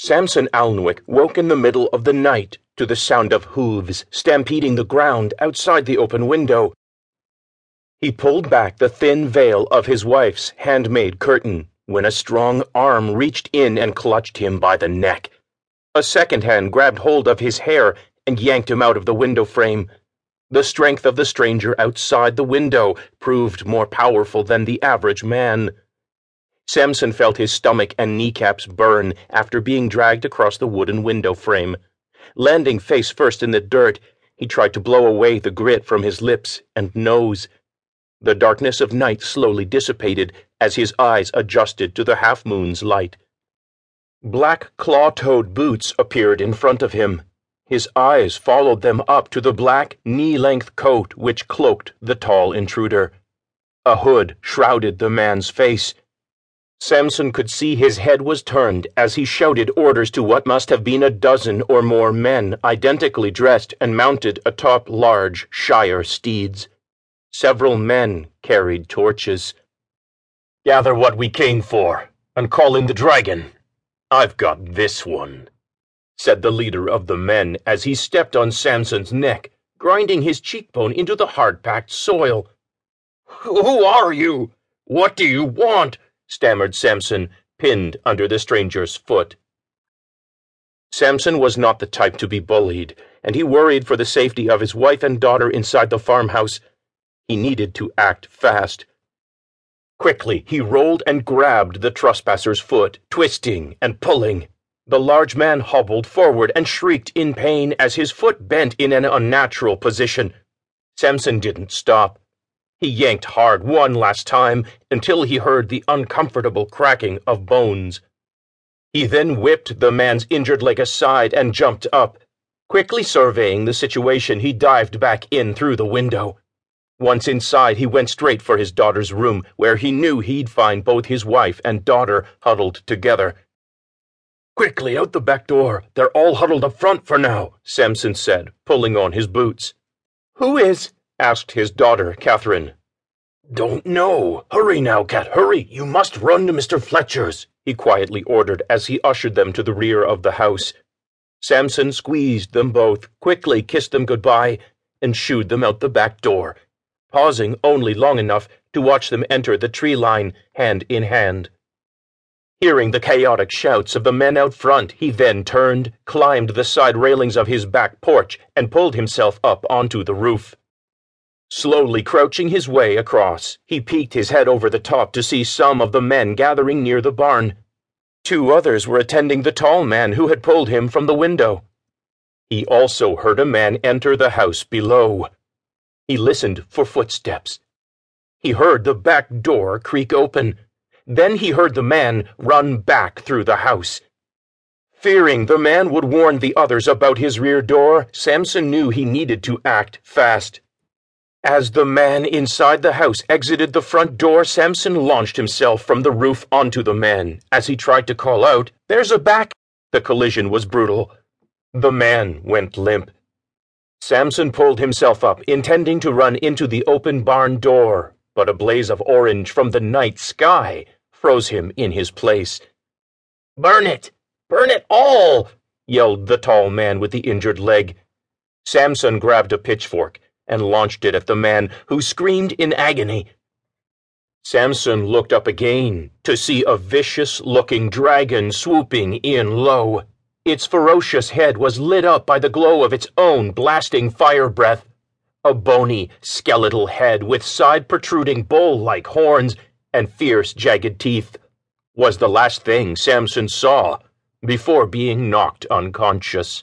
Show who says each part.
Speaker 1: Samson Alnwick woke in the middle of the night to the sound of hooves stampeding the ground outside the open window. He pulled back the thin veil of his wife's handmade curtain when a strong arm reached in and clutched him by the neck. A second hand grabbed hold of his hair and yanked him out of the window frame. The strength of the stranger outside the window proved more powerful than the average man. Samson felt his stomach and kneecaps burn after being dragged across the wooden window frame. Landing face first in the dirt, he tried to blow away the grit from his lips and nose. The darkness of night slowly dissipated as his eyes adjusted to the half moon's light. Black claw toed boots appeared in front of him. His eyes followed them up to the black, knee length coat which cloaked the tall intruder. A hood shrouded the man's face Samson could see his head was turned as he shouted orders to what must have been a dozen or more men identically dressed and mounted atop large Shire steeds. Several men carried torches.
Speaker 2: Gather what we came for, and call in the dragon. I've got this one, said the leader of the men as he stepped on Samson's neck, grinding his cheekbone into the hard packed soil.
Speaker 3: Who are you? What do you want? Stammered Samson, pinned under the stranger's foot.
Speaker 1: Samson was not the type to be bullied, and he worried for the safety of his wife and daughter inside the farmhouse. He needed to act fast. Quickly, he rolled and grabbed the trespasser's foot, twisting and pulling. The large man hobbled forward and shrieked in pain as his foot bent in an unnatural position. Samson didn't stop. He yanked hard one last time until he heard the uncomfortable cracking of bones. He then whipped the man's injured leg aside and jumped up. Quickly surveying the situation, he dived back in through the window. Once inside, he went straight for his daughter's room, where he knew he'd find both his wife and daughter huddled together.
Speaker 3: Quickly, out the back door. They're all huddled up front for now, Samson said, pulling on his boots.
Speaker 1: Who is? Asked his daughter, Catherine.
Speaker 3: Don't know. Hurry now, Cat, hurry. You must run to Mr. Fletcher's, he quietly ordered as he ushered them to the rear of the house.
Speaker 1: Samson squeezed them both, quickly kissed them goodbye, and shooed them out the back door, pausing only long enough to watch them enter the tree line, hand in hand. Hearing the chaotic shouts of the men out front, he then turned, climbed the side railings of his back porch, and pulled himself up onto the roof. Slowly crouching his way across, he peeked his head over the top to see some of the men gathering near the barn. Two others were attending the tall man who had pulled him from the window. He also heard a man enter the house below. He listened for footsteps. He heard the back door creak open. Then he heard the man run back through the house. Fearing the man would warn the others about his rear door, Samson knew he needed to act fast. As the man inside the house exited the front door, Samson launched himself from the roof onto the man. As he tried to call out, There's a back! The collision was brutal. The man went limp. Samson pulled himself up, intending to run into the open barn door, but a blaze of orange from the night sky froze him in his place.
Speaker 3: Burn it! Burn it all!
Speaker 1: yelled the tall man with the injured leg. Samson grabbed a pitchfork and launched it at the man, who screamed in agony. Samson looked up again to see a vicious looking dragon swooping in low. Its ferocious head was lit up by the glow of its own blasting fire breath. A bony, skeletal head with side protruding bull like horns and fierce, jagged teeth was the last thing Samson saw before being knocked unconscious.